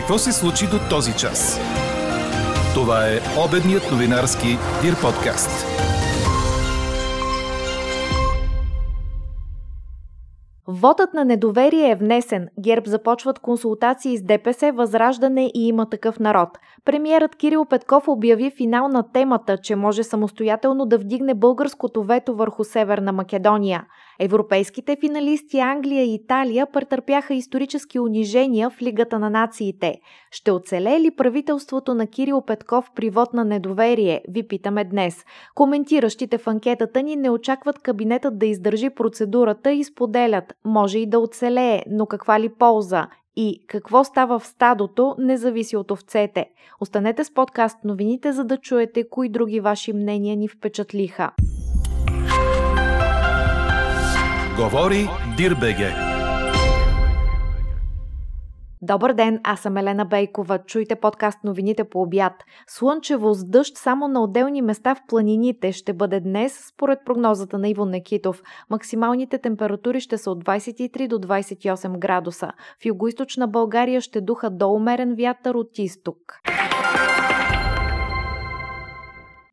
Какво се случи до този час? Това е обедният новинарски Дир подкаст. Вотът на недоверие е внесен. ГЕРБ започват консултации с ДПС, Възраждане и има такъв народ. Премьерът Кирил Петков обяви финал на темата, че може самостоятелно да вдигне българското вето върху Северна Македония. Европейските финалисти Англия и Италия претърпяха исторически унижения в Лигата на нациите. Ще оцелее ли правителството на Кирил Петков при вод на недоверие? Ви питаме днес. Коментиращите в анкетата ни не очакват кабинетът да издържи процедурата и споделят. Може и да оцелее, но каква ли полза? И какво става в стадото, не зависи от овцете. Останете с подкаст новините, за да чуете кои други ваши мнения ни впечатлиха. Говори Дирбеге. Добър ден, аз съм Елена Бейкова. Чуйте подкаст новините по обяд. Слънчево с дъжд само на отделни места в планините ще бъде днес, според прогнозата на Иво Некитов. Максималните температури ще са от 23 до 28 градуса. В югоизточна България ще духа до умерен вятър от изток.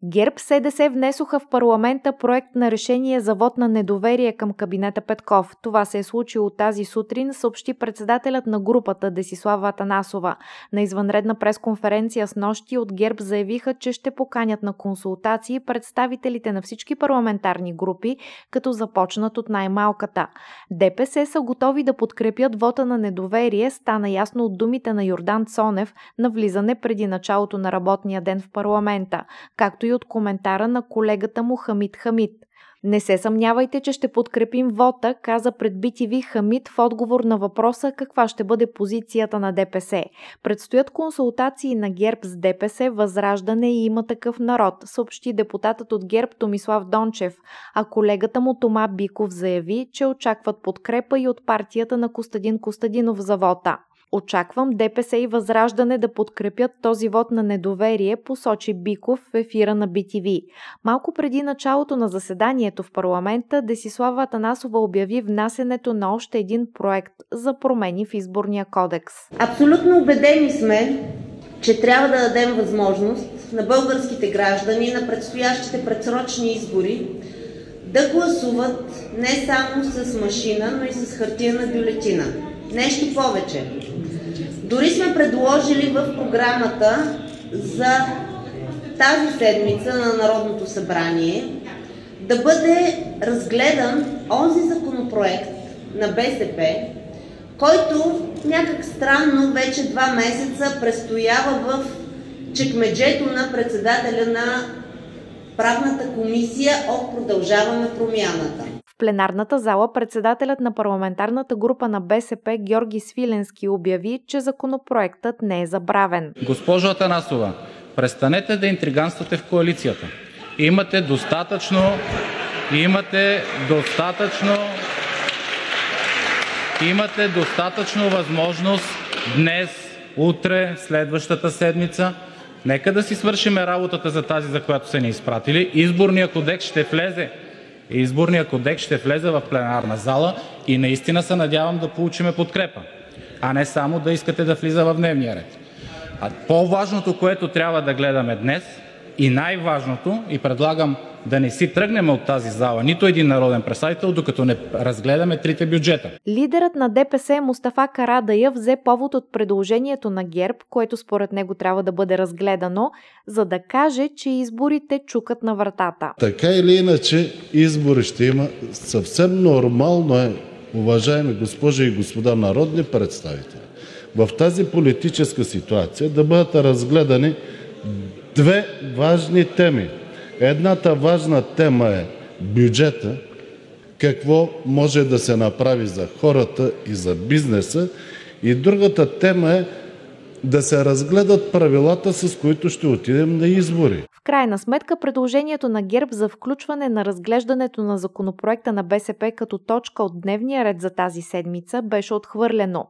ГЕРБ СДС внесоха в парламента проект на решение за вод на недоверие към кабинета Петков. Това се е случило тази сутрин, съобщи председателят на групата Десислава Атанасова. На извънредна пресконференция с нощи от ГЕРБ заявиха, че ще поканят на консултации представителите на всички парламентарни групи, като започнат от най-малката. ДПС са готови да подкрепят вота на недоверие, стана ясно от думите на Йордан Цонев на влизане преди началото на работния ден в парламента, както и от коментара на колегата му Хамид Хамид. Не се съмнявайте, че ще подкрепим вота, каза пред BTV Хамид в отговор на въпроса каква ще бъде позицията на ДПС. Предстоят консултации на ГЕРБ с ДПС, Възраждане и има такъв народ, съобщи депутатът от ГЕРБ Томислав Дончев, а колегата му Тома Биков заяви, че очакват подкрепа и от партията на Костадин Костадинов за вота. Очаквам ДПС и Възраждане да подкрепят този вод на недоверие, посочи Биков в ефира на BTV. Малко преди началото на заседанието в парламента, Десислава Атанасова обяви внасенето на още един проект за промени в изборния кодекс. Абсолютно убедени сме, че трябва да дадем възможност на българските граждани на предстоящите предсрочни избори да гласуват не само с машина, но и с хартияна бюлетина. Нещо повече. Дори сме предложили в програмата за тази седмица на Народното събрание да бъде разгледан онзи законопроект на БСП, който някак странно вече два месеца престоява в чекмеджето на председателя на правната комисия от Продължаваме промяната пленарната зала председателят на парламентарната група на БСП Георги Свиленски обяви, че законопроектът не е забравен. Госпожо Атанасова, престанете да интриганствате в коалицията. Имате достатъчно, имате достатъчно, имате достатъчно възможност днес, утре, следващата седмица. Нека да си свършиме работата за тази, за която са ни изпратили. Изборният кодекс ще влезе Изборният кодекс ще влезе в пленарна зала и наистина се надявам да получим подкрепа, а не само да искате да влиза в дневния ред. По-важното, което трябва да гледаме днес, и най-важното, и предлагам да не си тръгнем от тази зала нито един народен представител, докато не разгледаме трите бюджета. Лидерът на ДПС Мустафа Карадая взе повод от предложението на ГЕРБ, което според него трябва да бъде разгледано, за да каже, че изборите чукат на вратата. Така или иначе, избори ще има. Съвсем нормално е, уважаеми госпожи и господа народни представители, в тази политическа ситуация да бъдат разгледани две важни теми. Едната важна тема е бюджета, какво може да се направи за хората и за бизнеса, и другата тема е да се разгледат правилата, с които ще отидем на избори. В крайна сметка предложението на ГЕРБ за включване на разглеждането на законопроекта на БСП като точка от дневния ред за тази седмица беше отхвърлено.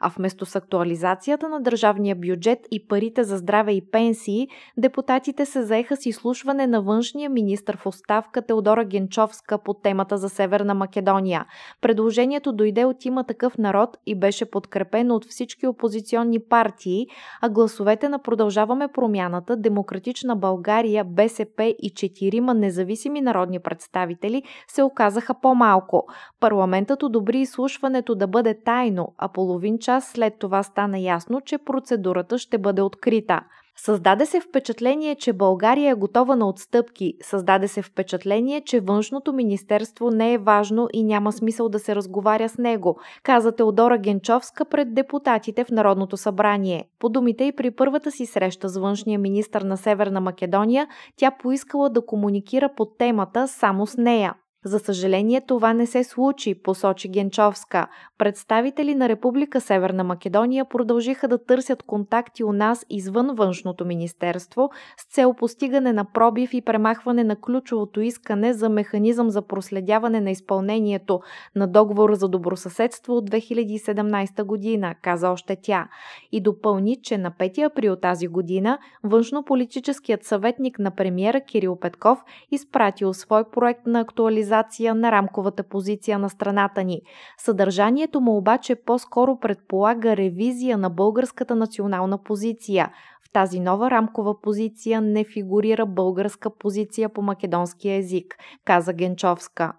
А вместо с актуализацията на държавния бюджет и парите за здраве и пенсии, депутатите се заеха с изслушване на външния министр в оставка Теодора Генчовска по темата за Северна Македония. Предложението дойде от има такъв народ и беше подкрепено от всички опозиционни партии, а гласовете на Продължаваме промяната, Демократична България, БСП и четирима независими народни представители се оказаха по-малко. Парламентът одобри изслушването да бъде тайно, а половин час след това стана ясно, че процедурата ще бъде открита. Създаде се впечатление, че България е готова на отстъпки. Създаде се впечатление, че външното министерство не е важно и няма смисъл да се разговаря с него, каза Теодора Генчовска пред депутатите в Народното събрание. По думите и при първата си среща с външния министр на Северна Македония, тя поискала да комуникира по темата само с нея. За съжаление това не се случи, посочи Генчовска. Представители на Република Северна Македония продължиха да търсят контакти у нас извън външното министерство с цел постигане на пробив и премахване на ключовото искане за механизъм за проследяване на изпълнението на договора за добросъседство от 2017 година, каза още тя. И допълни, че на 5 април тази година външнополитическият съветник на премиера Кирил Петков изпратил свой проект на актуализация актуализация на рамковата позиция на страната ни. Съдържанието му обаче по-скоро предполага ревизия на българската национална позиция. В тази нова рамкова позиция не фигурира българска позиция по македонски език, каза Генчовска.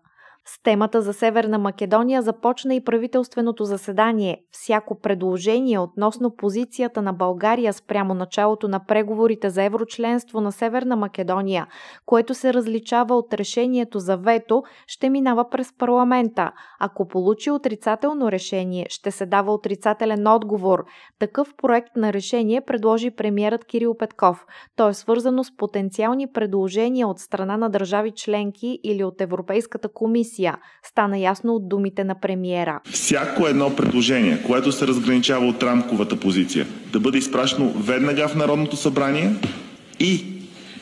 С темата за Северна Македония започна и правителственото заседание. Всяко предложение относно позицията на България спрямо началото на преговорите за еврочленство на Северна Македония, което се различава от решението за вето, ще минава през парламента. Ако получи отрицателно решение, ще се дава отрицателен отговор. Такъв проект на решение предложи премиерът Кирил Петков. То е свързано с потенциални предложения от страна на държави членки или от Европейската комисия комисия, стана ясно от думите на премиера. Всяко едно предложение, което се разграничава от рамковата позиция, да бъде изпращано веднага в Народното събрание и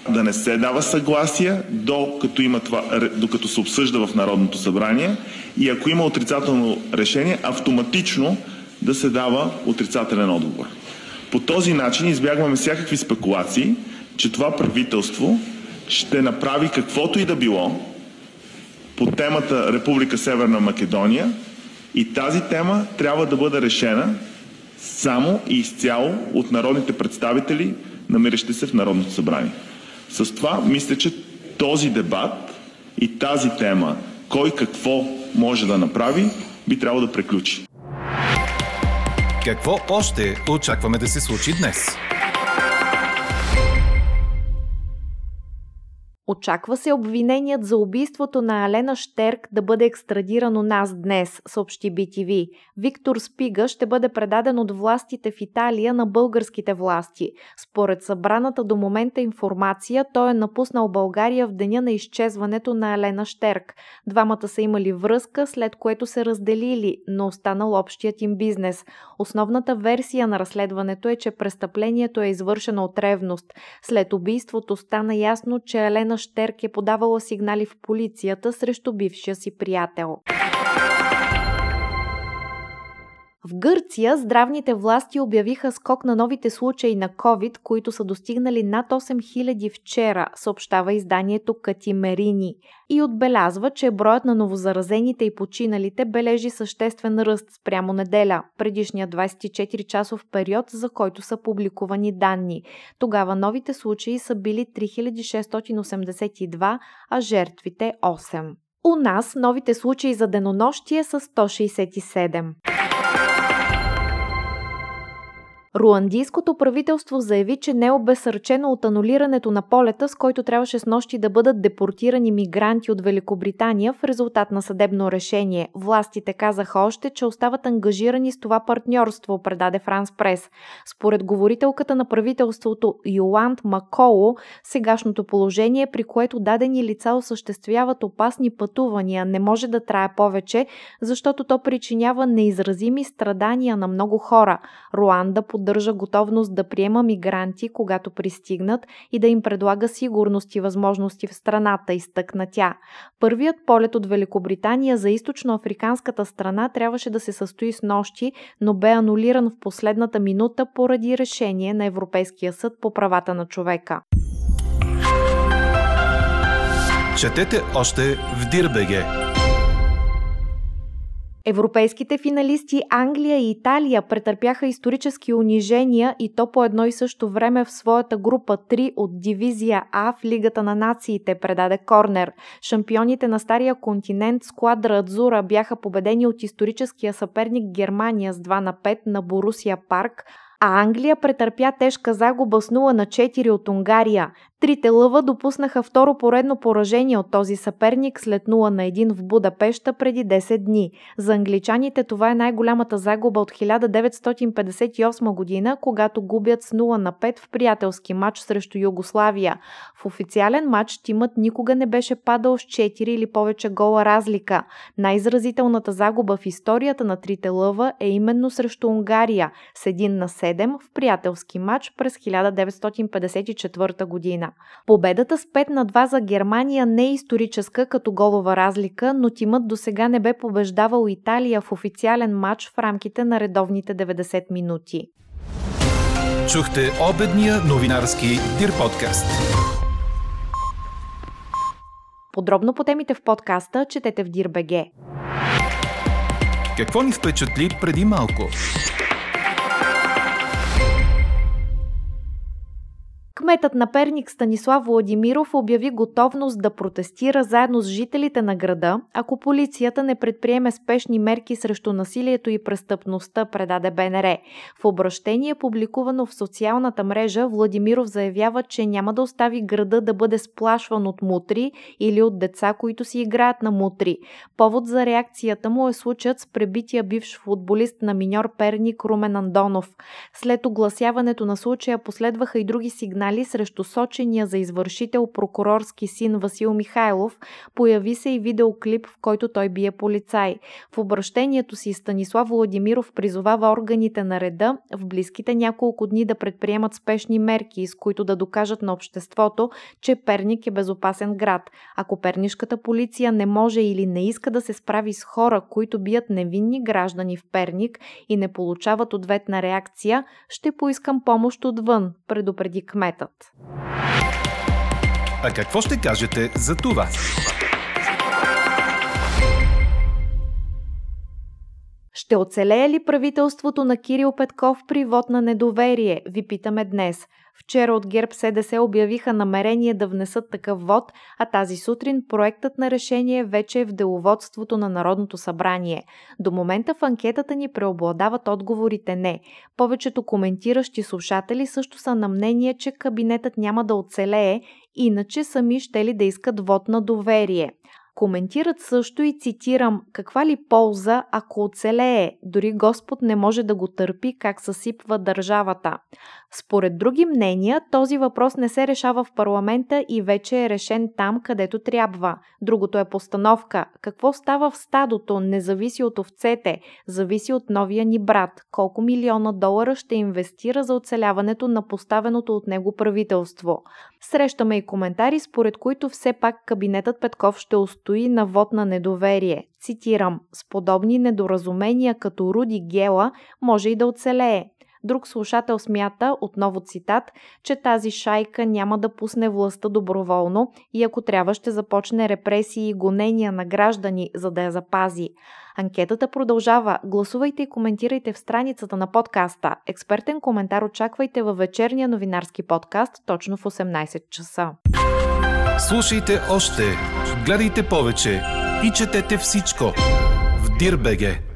да не се дава съгласие, докато, има това, докато се обсъжда в Народното събрание и ако има отрицателно решение, автоматично да се дава отрицателен отговор. По този начин избягваме всякакви спекулации, че това правителство ще направи каквото и да било, по темата Република Северна Македония и тази тема трябва да бъде решена само и изцяло от народните представители, намиращи се в Народното събрание. С това мисля, че този дебат и тази тема, кой какво може да направи, би трябвало да приключи. Какво още очакваме да се случи днес? Очаква се обвиненият за убийството на Алена Штерк да бъде екстрадиран у нас днес, съобщи BTV. Виктор Спига ще бъде предаден от властите в Италия на българските власти. Според събраната до момента информация, той е напуснал България в деня на изчезването на Алена Штерк. Двамата са имали връзка, след което се разделили, но останал общият им бизнес. Основната версия на разследването е, че престъплението е извършено от ревност. След убийството стана ясно, че Алена Штерк е подавала сигнали в полицията срещу бившия си приятел. В Гърция здравните власти обявиха скок на новите случаи на COVID, които са достигнали над 8000 вчера, съобщава изданието Катимерини и отбелязва, че броят на новозаразените и починалите бележи съществен ръст спрямо неделя, предишния 24-часов период, за който са публикувани данни. Тогава новите случаи са били 3682, а жертвите 8. У нас новите случаи за денонощие са 167. Руандийското правителство заяви, че не е обесърчено от анулирането на полета, с който трябваше с нощи да бъдат депортирани мигранти от Великобритания в резултат на съдебно решение. Властите казаха още, че остават ангажирани с това партньорство, предаде Франс Прес. Според говорителката на правителството Йоланд Маколо, сегашното положение, при което дадени лица осъществяват опасни пътувания, не може да трае повече, защото то причинява неизразими страдания на много хора. Руанда поддържа готовност да приема мигранти, когато пристигнат и да им предлага сигурност и възможности в страната, изтъкна тя. Първият полет от Великобритания за източноафриканската страна трябваше да се състои с нощи, но бе анулиран в последната минута поради решение на Европейския съд по правата на човека. Четете още в Дирбеге. Европейските финалисти Англия и Италия претърпяха исторически унижения и то по едно и също време в своята група 3 от дивизия А в Лигата на нациите, предаде Корнер. Шампионите на Стария континент Складра Адзура бяха победени от историческия съперник Германия с 2 на 5 на Борусия Парк, а Англия претърпя тежка загуба с 0 на 4 от Унгария. Трите лъва допуснаха второ поредно поражение от този съперник след 0 на 1 в Будапешта преди 10 дни. За англичаните това е най-голямата загуба от 1958 година, когато губят с 0 на 5 в приятелски матч срещу Югославия. В официален матч тимът никога не беше падал с 4 или повече гола разлика. Най-изразителната загуба в историята на трите лъва е именно срещу Унгария с 1 на 7 в приятелски матч през 1954 година. Победата с 5 на 2 за Германия не е историческа като голова разлика, но тимът до сега не бе побеждавал Италия в официален матч в рамките на редовните 90 минути. Чухте обедния новинарски Дир подкаст. Подробно по темите в подкаста четете в Дирбеге. Какво ни впечатли преди малко? Кметът на Перник Станислав Владимиров обяви готовност да протестира заедно с жителите на града, ако полицията не предприеме спешни мерки срещу насилието и престъпността, предаде БНР. В обращение, публикувано в социалната мрежа, Владимиров заявява, че няма да остави града да бъде сплашван от мутри или от деца, които си играят на мутри. Повод за реакцията му е случаят с пребития бивш футболист на миньор Перник Румен Андонов. След огласяването на случая последваха и други сигнали сигнали срещу сочения за извършител прокурорски син Васил Михайлов, появи се и видеоклип, в който той бие полицай. В обращението си Станислав Владимиров призовава органите на реда в близките няколко дни да предприемат спешни мерки, с които да докажат на обществото, че Перник е безопасен град. Ако пернишката полиция не може или не иска да се справи с хора, които бият невинни граждани в Перник и не получават ответна реакция, ще поискам помощ отвън, предупреди кметът свят. А какво ще кажете за това? Ще оцелее ли правителството на Кирил Петков при вод на недоверие? Ви питаме днес. Вчера от ГЕРБ СДС обявиха намерение да внесат такъв вод, а тази сутрин проектът на решение вече е в деловодството на Народното събрание. До момента в анкетата ни преобладават отговорите не. Повечето коментиращи слушатели също са на мнение, че кабинетът няма да оцелее, иначе сами ще ли да искат вод на доверие. Коментират също и цитирам каква ли полза, ако оцелее, дори Господ не може да го търпи как съсипва държавата. Според други мнения, този въпрос не се решава в парламента и вече е решен там, където трябва. Другото е постановка. Какво става в стадото не зависи от овцете, зависи от новия ни брат. Колко милиона долара ще инвестира за оцеляването на поставеното от него правителство. Срещаме и коментари, според които все пак кабинетът Петков ще устои на вод на недоверие. Цитирам, с подобни недоразумения като Руди Гела може и да оцелее. Друг слушател смята, отново цитат, че тази шайка няма да пусне властта доброволно и ако трябва ще започне репресии и гонения на граждани, за да я запази. Анкетата продължава. Гласувайте и коментирайте в страницата на подкаста. Експертен коментар очаквайте във вечерния новинарски подкаст точно в 18 часа. Слушайте още, гледайте повече и четете всичко в Дирбеге.